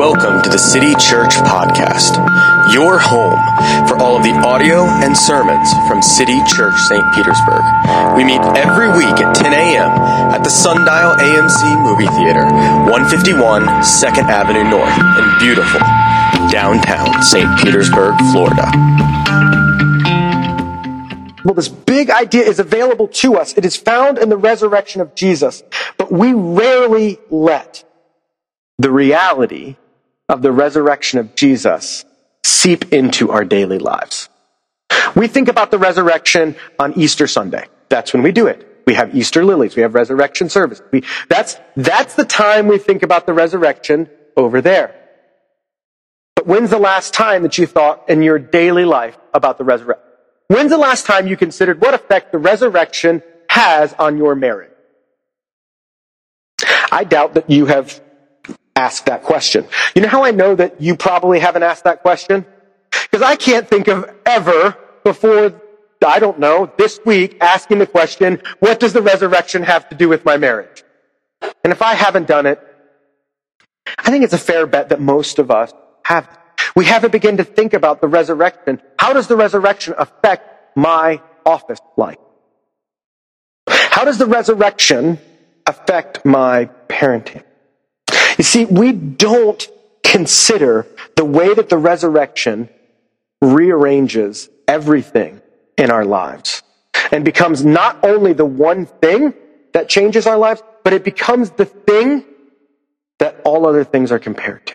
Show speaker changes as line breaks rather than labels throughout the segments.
Welcome to the City Church Podcast, your home for all of the audio and sermons from City Church St. Petersburg. We meet every week at 10 a.m. at the Sundial AMC Movie Theater, 151 2nd Avenue North in beautiful downtown St. Petersburg, Florida.
Well, this big idea is available to us. It is found in the resurrection of Jesus, but we rarely let the reality of the resurrection of Jesus seep into our daily lives. We think about the resurrection on Easter Sunday. That's when we do it. We have Easter lilies. We have resurrection service. We, that's, that's the time we think about the resurrection over there. But when's the last time that you thought in your daily life about the resurrection? When's the last time you considered what effect the resurrection has on your marriage? I doubt that you have asked that question. You know how I know that you probably haven't asked that question? Because I can't think of ever before, I don't know, this week asking the question, what does the resurrection have to do with my marriage? And if I haven't done it, I think it's a fair bet that most of us have. We haven't begun to think about the resurrection. How does the resurrection affect my office life? How does the resurrection affect my parenting? You see, we don't consider the way that the resurrection rearranges everything in our lives and becomes not only the one thing that changes our lives, but it becomes the thing that all other things are compared to.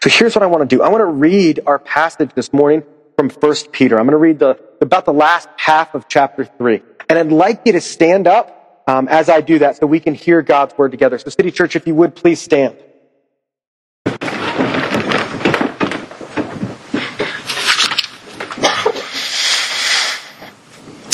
So here's what I want to do. I want to read our passage this morning from 1 Peter. I'm going to read the, about the last half of chapter 3. And I'd like you to stand up um, as I do that so we can hear God's word together. So City Church, if you would, please stand.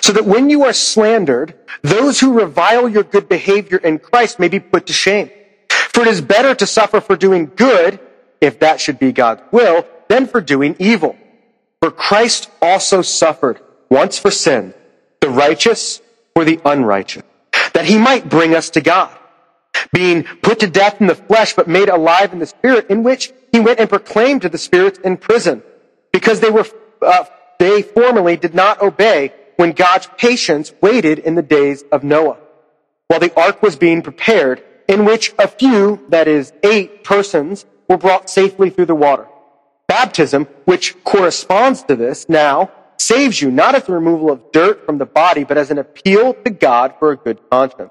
so that when you are slandered, those who revile your good behavior in Christ may be put to shame. For it is better to suffer for doing good, if that should be God's will, than for doing evil. For Christ also suffered once for sin, the righteous for the unrighteous, that he might bring us to God, being put to death in the flesh, but made alive in the spirit, in which he went and proclaimed to the spirits in prison, because they were uh, they formerly did not obey when God's patience waited in the days of Noah, while the ark was being prepared, in which a few, that is, eight persons, were brought safely through the water. Baptism, which corresponds to this now, saves you not as the removal of dirt from the body, but as an appeal to God for a good conscience.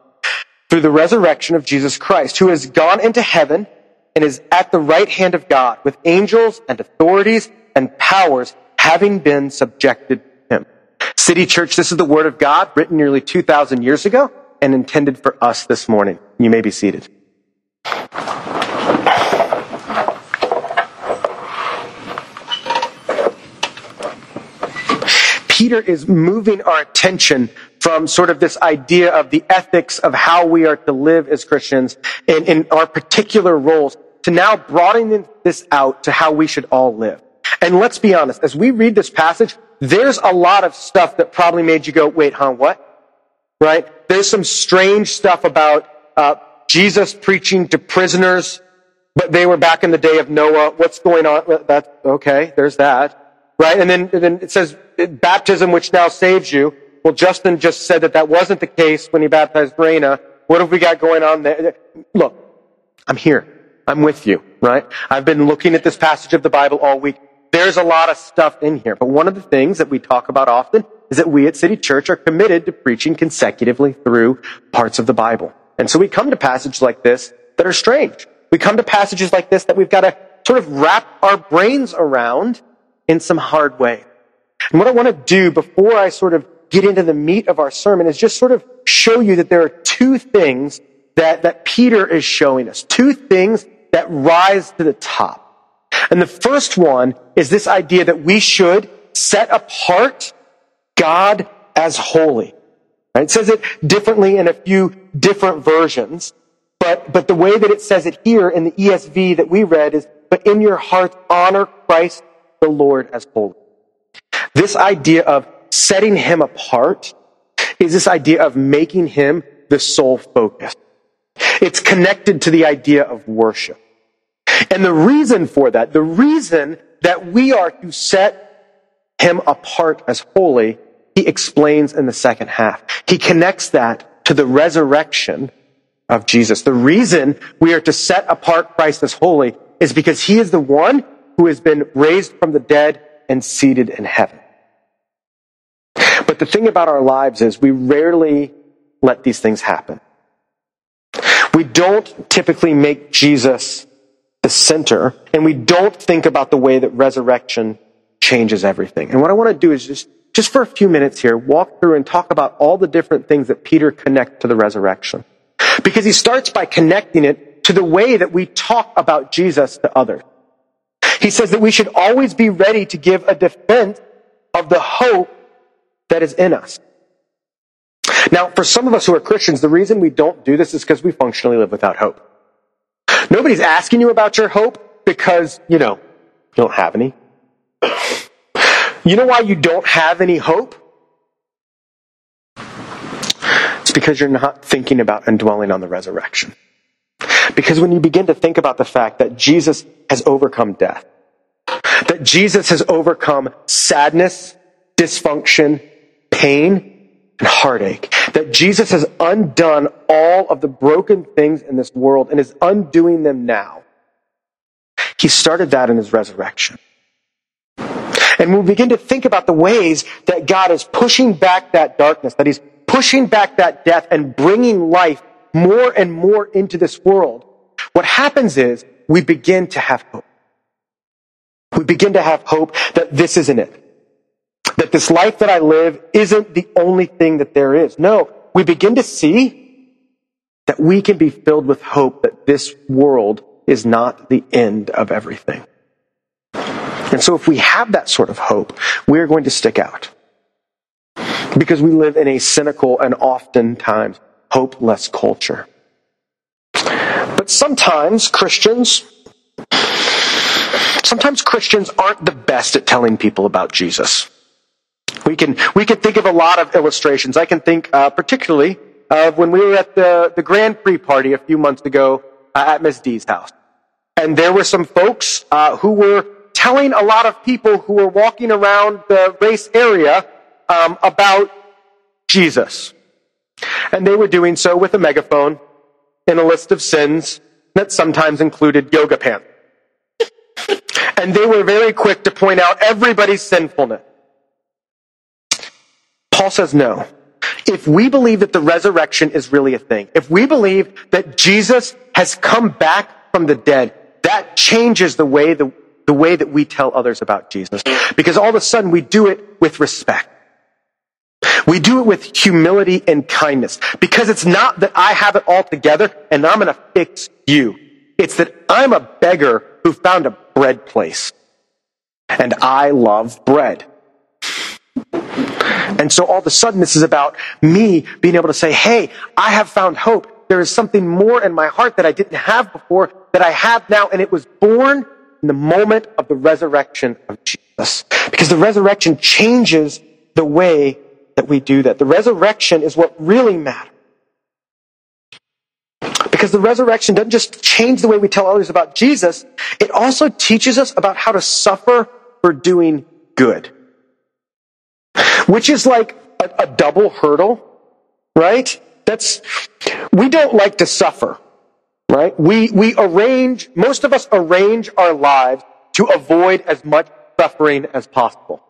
Through the resurrection of Jesus Christ, who has gone into heaven and is at the right hand of God with angels and authorities and powers having been subjected. City Church, this is the Word of God written nearly 2,000 years ago and intended for us this morning. You may be seated. Peter is moving our attention from sort of this idea of the ethics of how we are to live as Christians in, in our particular roles to now broadening this out to how we should all live. And let's be honest, as we read this passage, there's a lot of stuff that probably made you go, wait, huh, what? Right? There's some strange stuff about uh, Jesus preaching to prisoners, but they were back in the day of Noah. What's going on? That's okay. There's that. Right? And then, and then it says baptism, which now saves you. Well, Justin just said that that wasn't the case when he baptized Raina. What have we got going on there? Look, I'm here. I'm with you, right? I've been looking at this passage of the Bible all week. There's a lot of stuff in here. But one of the things that we talk about often is that we at City Church are committed to preaching consecutively through parts of the Bible. And so we come to passages like this that are strange. We come to passages like this that we've got to sort of wrap our brains around in some hard way. And what I want to do before I sort of get into the meat of our sermon is just sort of show you that there are two things that, that Peter is showing us. Two things that rise to the top. And the first one is this idea that we should set apart God as holy. It says it differently in a few different versions, but, but the way that it says it here in the ESV that we read is, but in your heart honor Christ the Lord as holy. This idea of setting him apart is this idea of making him the sole focus. It's connected to the idea of worship. And the reason for that, the reason that we are to set him apart as holy, he explains in the second half. He connects that to the resurrection of Jesus. The reason we are to set apart Christ as holy is because he is the one who has been raised from the dead and seated in heaven. But the thing about our lives is we rarely let these things happen. We don't typically make Jesus the center, and we don't think about the way that resurrection changes everything. And what I want to do is just, just for a few minutes here, walk through and talk about all the different things that Peter connects to the resurrection. Because he starts by connecting it to the way that we talk about Jesus to others. He says that we should always be ready to give a defense of the hope that is in us. Now, for some of us who are Christians, the reason we don't do this is because we functionally live without hope. Nobody's asking you about your hope because, you know, you don't have any. You know why you don't have any hope? It's because you're not thinking about and dwelling on the resurrection. Because when you begin to think about the fact that Jesus has overcome death, that Jesus has overcome sadness, dysfunction, pain, and heartache. That Jesus has undone all of the broken things in this world and is undoing them now. He started that in his resurrection. And we begin to think about the ways that God is pushing back that darkness, that he's pushing back that death and bringing life more and more into this world, what happens is we begin to have hope. We begin to have hope that this isn't it. That this life that I live isn't the only thing that there is. No, we begin to see that we can be filled with hope that this world is not the end of everything. And so if we have that sort of hope, we're going to stick out. Because we live in a cynical and oftentimes hopeless culture. But sometimes Christians, sometimes Christians aren't the best at telling people about Jesus. We can, we can think of a lot of illustrations. I can think uh, particularly of when we were at the, the Grand Prix party a few months ago uh, at Ms. D's house. And there were some folks uh, who were telling a lot of people who were walking around the race area um, about Jesus. And they were doing so with a megaphone in a list of sins that sometimes included yoga pants. And they were very quick to point out everybody's sinfulness. Paul says no. If we believe that the resurrection is really a thing, if we believe that Jesus has come back from the dead, that changes the way, the, the way that we tell others about Jesus. Because all of a sudden we do it with respect. We do it with humility and kindness. Because it's not that I have it all together and I'm going to fix you. It's that I'm a beggar who found a bread place. And I love bread. And so all of a sudden, this is about me being able to say, hey, I have found hope. There is something more in my heart that I didn't have before that I have now. And it was born in the moment of the resurrection of Jesus. Because the resurrection changes the way that we do that. The resurrection is what really matters. Because the resurrection doesn't just change the way we tell others about Jesus, it also teaches us about how to suffer for doing good which is like a, a double hurdle, right? That's, we don't like to suffer, right? We, we arrange, most of us arrange our lives to avoid as much suffering as possible,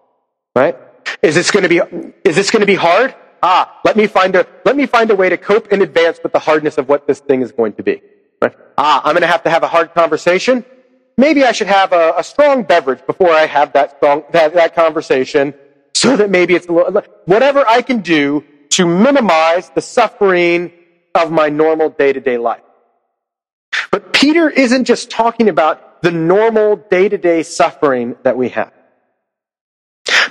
right? Is this going to be, is this going to be hard? Ah, let me find a, let me find a way to cope in advance with the hardness of what this thing is going to be. Right? Ah, I'm going to have to have a hard conversation. Maybe I should have a, a strong beverage before I have that strong, that, that conversation so that maybe it's a little, whatever I can do to minimize the suffering of my normal day to day life. But Peter isn't just talking about the normal day to day suffering that we have.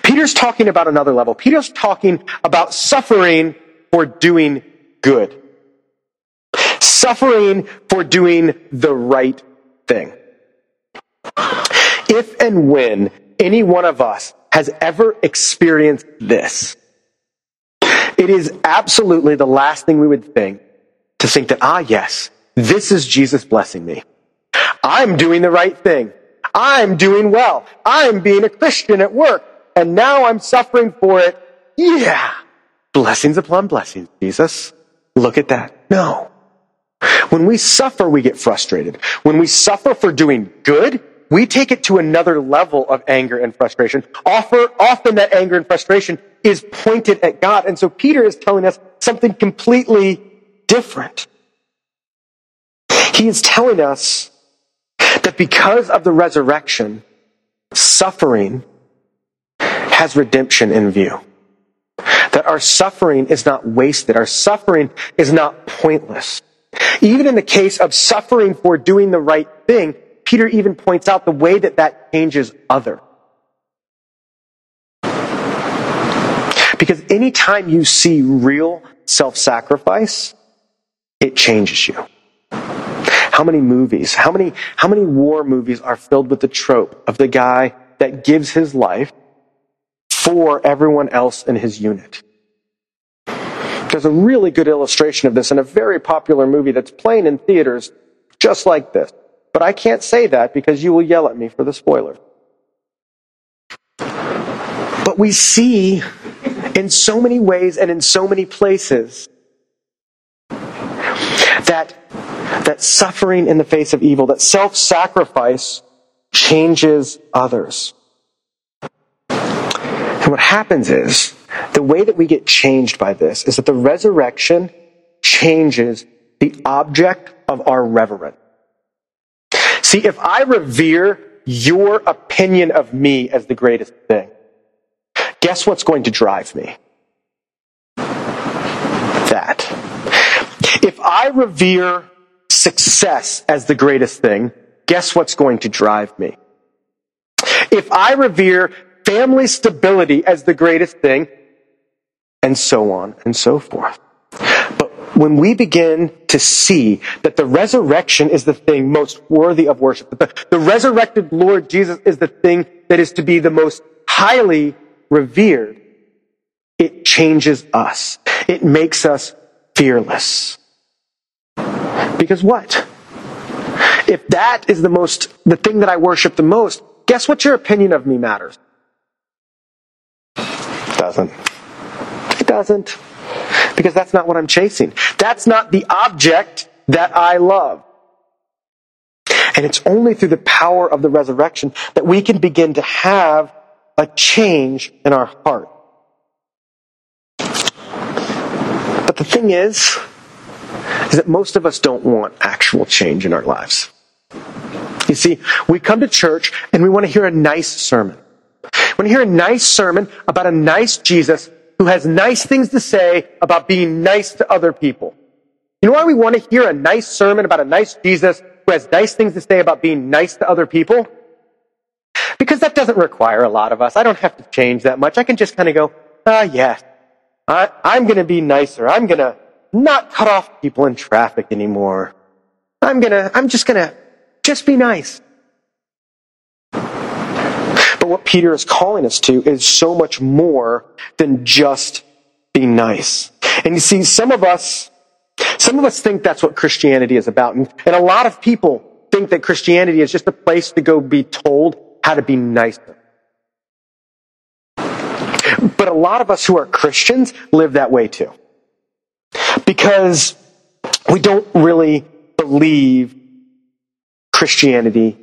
Peter's talking about another level. Peter's talking about suffering for doing good. Suffering for doing the right thing. If and when any one of us has ever experienced this, it is absolutely the last thing we would think to think that, ah, yes, this is Jesus blessing me. I'm doing the right thing. I'm doing well. I'm being a Christian at work. And now I'm suffering for it. Yeah. Blessings upon blessings, Jesus. Look at that. No. When we suffer, we get frustrated. When we suffer for doing good, we take it to another level of anger and frustration. Often that anger and frustration is pointed at God. And so Peter is telling us something completely different. He is telling us that because of the resurrection, suffering has redemption in view. That our suffering is not wasted. Our suffering is not pointless. Even in the case of suffering for doing the right thing, Peter even points out the way that that changes other. Because anytime you see real self-sacrifice, it changes you. How many movies, how many, how many war movies are filled with the trope of the guy that gives his life for everyone else in his unit? There's a really good illustration of this in a very popular movie that's playing in theaters just like this. But I can't say that because you will yell at me for the spoiler. But we see in so many ways and in so many places that, that suffering in the face of evil, that self-sacrifice changes others. And what happens is, the way that we get changed by this is that the resurrection changes the object of our reverence. See, if I revere your opinion of me as the greatest thing, guess what's going to drive me? That. If I revere success as the greatest thing, guess what's going to drive me? If I revere family stability as the greatest thing, and so on and so forth when we begin to see that the resurrection is the thing most worthy of worship, that the, the resurrected Lord Jesus is the thing that is to be the most highly revered, it changes us. It makes us fearless. Because what? If that is the most, the thing that I worship the most, guess what your opinion of me matters? It Doesn't. It doesn't because that's not what I'm chasing. That's not the object that I love. And it's only through the power of the resurrection that we can begin to have a change in our heart. But the thing is, is that most of us don't want actual change in our lives. You see, we come to church and we want to hear a nice sermon. We want to hear a nice sermon about a nice Jesus who has nice things to say about being nice to other people. You know why we want to hear a nice sermon about a nice Jesus who has nice things to say about being nice to other people? Because that doesn't require a lot of us. I don't have to change that much. I can just kind of go, ah, yes, I, I'm going to be nicer. I'm going to not cut off people in traffic anymore. I'm going to, I'm just going to just be nice. But what Peter is calling us to is so much more than just be nice. And you see, some of us, some of us think that's what Christianity is about. And, and a lot of people think that Christianity is just a place to go be told how to be nicer. But a lot of us who are Christians live that way too. Because we don't really believe Christianity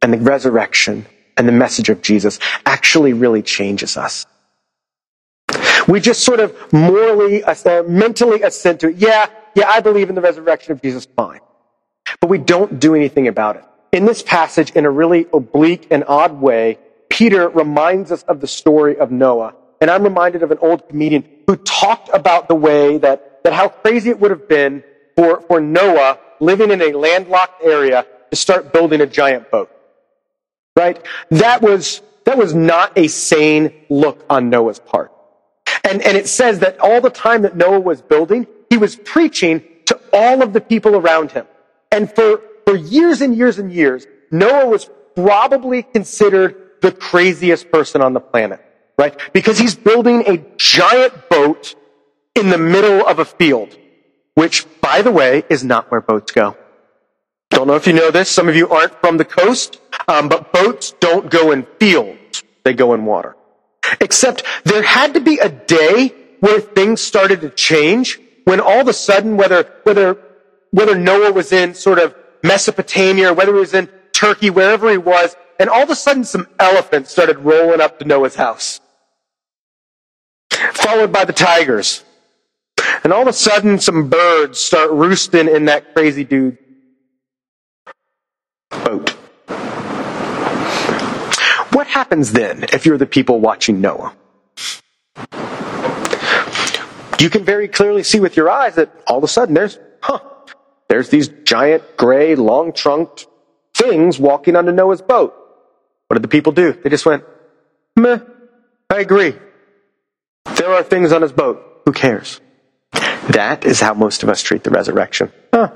and the resurrection and the message of Jesus actually really changes us. We just sort of morally, uh, mentally assent to it. Yeah, yeah, I believe in the resurrection of Jesus, fine. But we don't do anything about it. In this passage, in a really oblique and odd way, Peter reminds us of the story of Noah. And I'm reminded of an old comedian who talked about the way that, that how crazy it would have been for, for Noah living in a landlocked area to start building a giant boat. Right? That was, that was not a sane look on Noah's part. And, and it says that all the time that Noah was building, he was preaching to all of the people around him. And for, for years and years and years, Noah was probably considered the craziest person on the planet, right? Because he's building a giant boat in the middle of a field, which, by the way, is not where boats go. Don't know if you know this. Some of you aren't from the coast, um, but boats don't go in fields. They go in water. Except there had to be a day where things started to change when all of a sudden, whether, whether, whether Noah was in sort of Mesopotamia or whether he was in Turkey, wherever he was, and all of a sudden some elephants started rolling up to Noah's house. Followed by the tigers. And all of a sudden some birds start roosting in that crazy dude boat. What happens then if you're the people watching Noah? You can very clearly see with your eyes that all of a sudden there's, huh, there's these giant gray, long trunked things walking onto Noah's boat. What did the people do? They just went, meh, I agree. There are things on his boat. Who cares? That is how most of us treat the resurrection. Huh.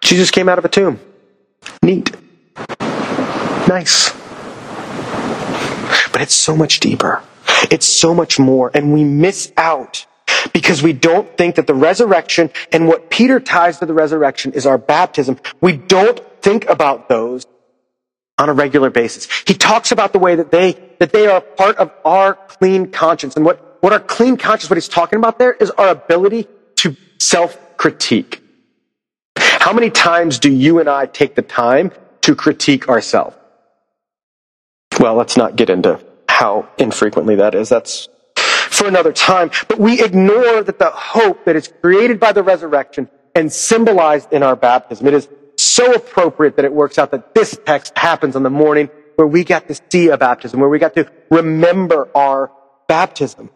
Jesus came out of a tomb. Neat. Nice. But it's so much deeper. It's so much more. And we miss out because we don't think that the resurrection and what Peter ties to the resurrection is our baptism. We don't think about those on a regular basis. He talks about the way that they, that they are part of our clean conscience. And what, what our clean conscience, what he's talking about there is our ability to self-critique. How many times do you and I take the time to critique ourselves? Well, let's not get into how infrequently that is. That's for another time. But we ignore that the hope that is created by the resurrection and symbolized in our baptism. It is so appropriate that it works out that this text happens on the morning where we got to see a baptism, where we got to remember our baptism.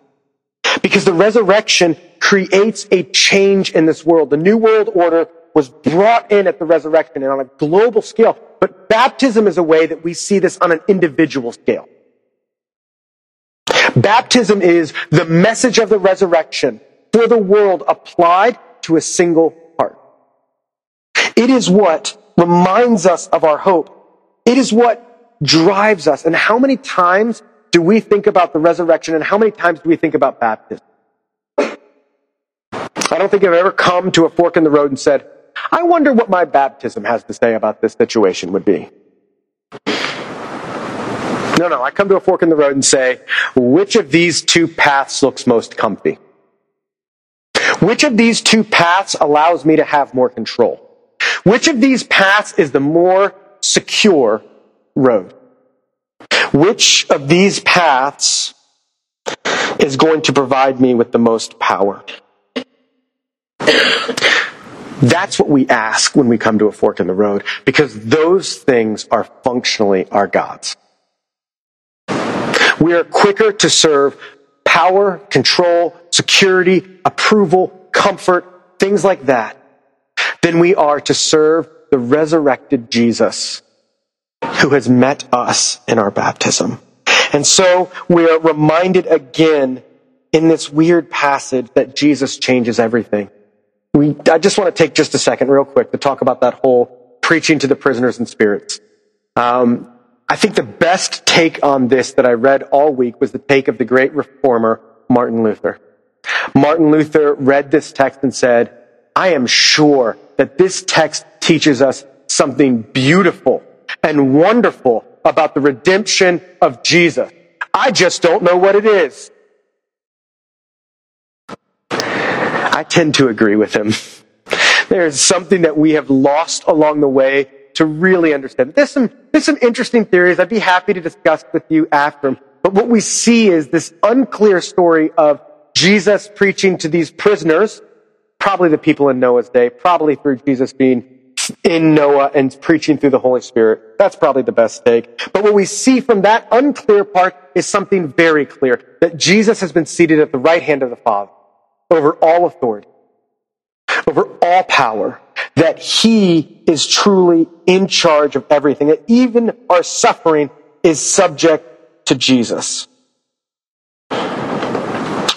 Because the resurrection creates a change in this world. The new world order was brought in at the resurrection and on a global scale. But baptism is a way that we see this on an individual scale. Baptism is the message of the resurrection for the world applied to a single heart. It is what reminds us of our hope. It is what drives us. And how many times do we think about the resurrection and how many times do we think about baptism? I don't think I've ever come to a fork in the road and said, I wonder what my baptism has to say about this situation would be. No, no, I come to a fork in the road and say, which of these two paths looks most comfy? Which of these two paths allows me to have more control? Which of these paths is the more secure road? Which of these paths is going to provide me with the most power? That's what we ask when we come to a fork in the road, because those things are functionally our gods. We are quicker to serve power, control, security, approval, comfort, things like that, than we are to serve the resurrected Jesus who has met us in our baptism. And so we are reminded again in this weird passage that Jesus changes everything. We, I just want to take just a second real quick to talk about that whole preaching to the prisoners and spirits. Um, I think the best take on this that I read all week was the take of the great reformer, Martin Luther. Martin Luther read this text and said, I am sure that this text teaches us something beautiful and wonderful about the redemption of Jesus. I just don't know what it is. I tend to agree with him. There's something that we have lost along the way to really understand. There's some, there's some interesting theories I'd be happy to discuss with you after. But what we see is this unclear story of Jesus preaching to these prisoners, probably the people in Noah's day, probably through Jesus being in Noah and preaching through the Holy Spirit. That's probably the best take. But what we see from that unclear part is something very clear, that Jesus has been seated at the right hand of the Father over all authority, over all power, that he is truly in charge of everything, that even our suffering is subject to Jesus.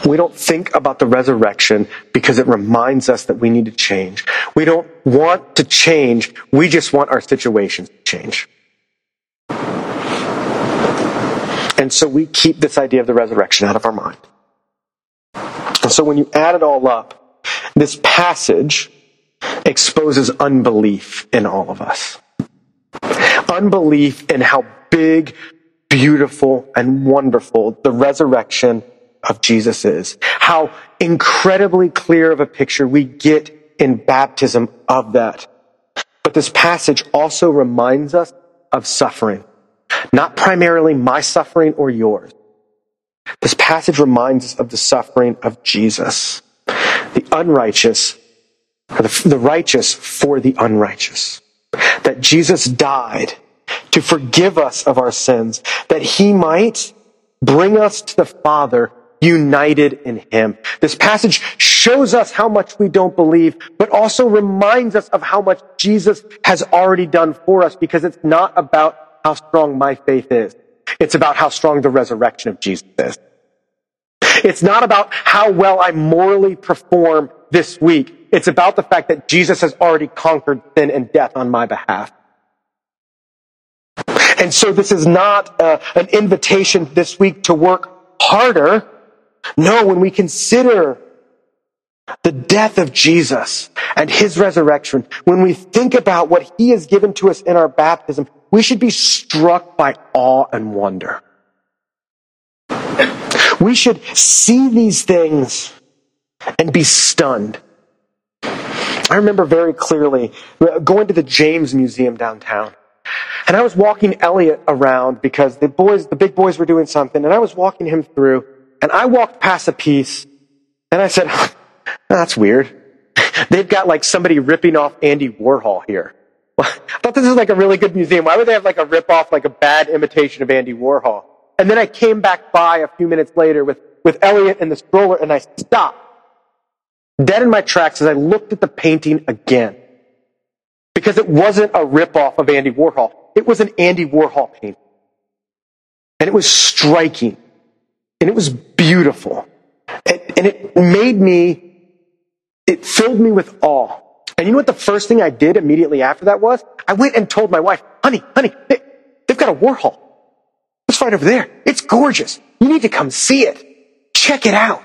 We don't think about the resurrection because it reminds us that we need to change. We don't want to change. We just want our situations to change. And so we keep this idea of the resurrection out of our mind. And so when you add it all up, this passage exposes unbelief in all of us. Unbelief in how big, beautiful, and wonderful the resurrection of Jesus is. How incredibly clear of a picture we get in baptism of that. But this passage also reminds us of suffering. Not primarily my suffering or yours. This passage reminds us of the suffering of Jesus. The unrighteous, the, the righteous for the unrighteous. That Jesus died to forgive us of our sins, that he might bring us to the Father united in him. This passage shows us how much we don't believe, but also reminds us of how much Jesus has already done for us because it's not about how strong my faith is. It's about how strong the resurrection of Jesus is. It's not about how well I morally perform this week. It's about the fact that Jesus has already conquered sin and death on my behalf. And so this is not uh, an invitation this week to work harder. No, when we consider the death of Jesus and his resurrection, when we think about what he has given to us in our baptism, we should be struck by awe and wonder. We should see these things and be stunned. I remember very clearly going to the James Museum downtown. And I was walking Elliot around because the boys, the big boys were doing something, and I was walking him through, and I walked past a piece, and I said, that's weird. They've got like somebody ripping off Andy Warhol here. I thought this was like a really good museum. Why would they have like a rip off, like a bad imitation of Andy Warhol? And then I came back by a few minutes later with, with Elliot and the stroller and I stopped dead in my tracks as I looked at the painting again. Because it wasn't a rip off of Andy Warhol. It was an Andy Warhol painting. And it was striking. And it was beautiful. And, and it made me, it filled me with awe. And you know what the first thing I did immediately after that was? I went and told my wife, honey, honey, they, they've got a Warhol. It's right over there. It's gorgeous. You need to come see it. Check it out.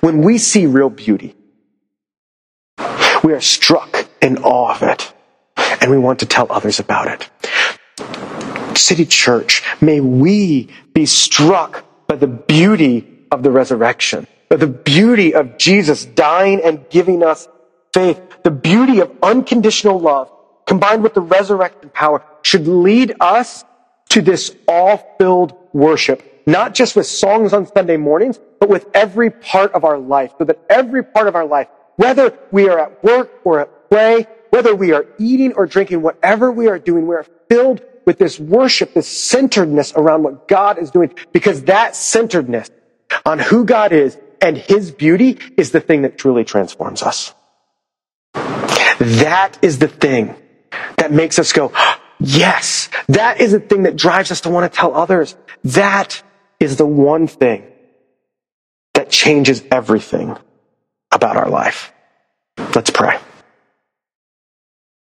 When we see real beauty, we are struck in awe of it. And we want to tell others about it. City Church, may we be struck by the beauty of the resurrection, by the beauty of Jesus dying and giving us faith, the beauty of unconditional love combined with the resurrection power should lead us to this awe-filled worship, not just with songs on Sunday mornings, but with every part of our life, so that every part of our life, whether we are at work or at play, whether we are eating or drinking, whatever we are doing, we are filled with this worship, this centeredness around what God is doing, because that centeredness on who God is and His beauty is the thing that truly transforms us. That is the thing that makes us go, yes, that is the thing that drives us to want to tell others. That is the one thing that changes everything about our life. Let's pray.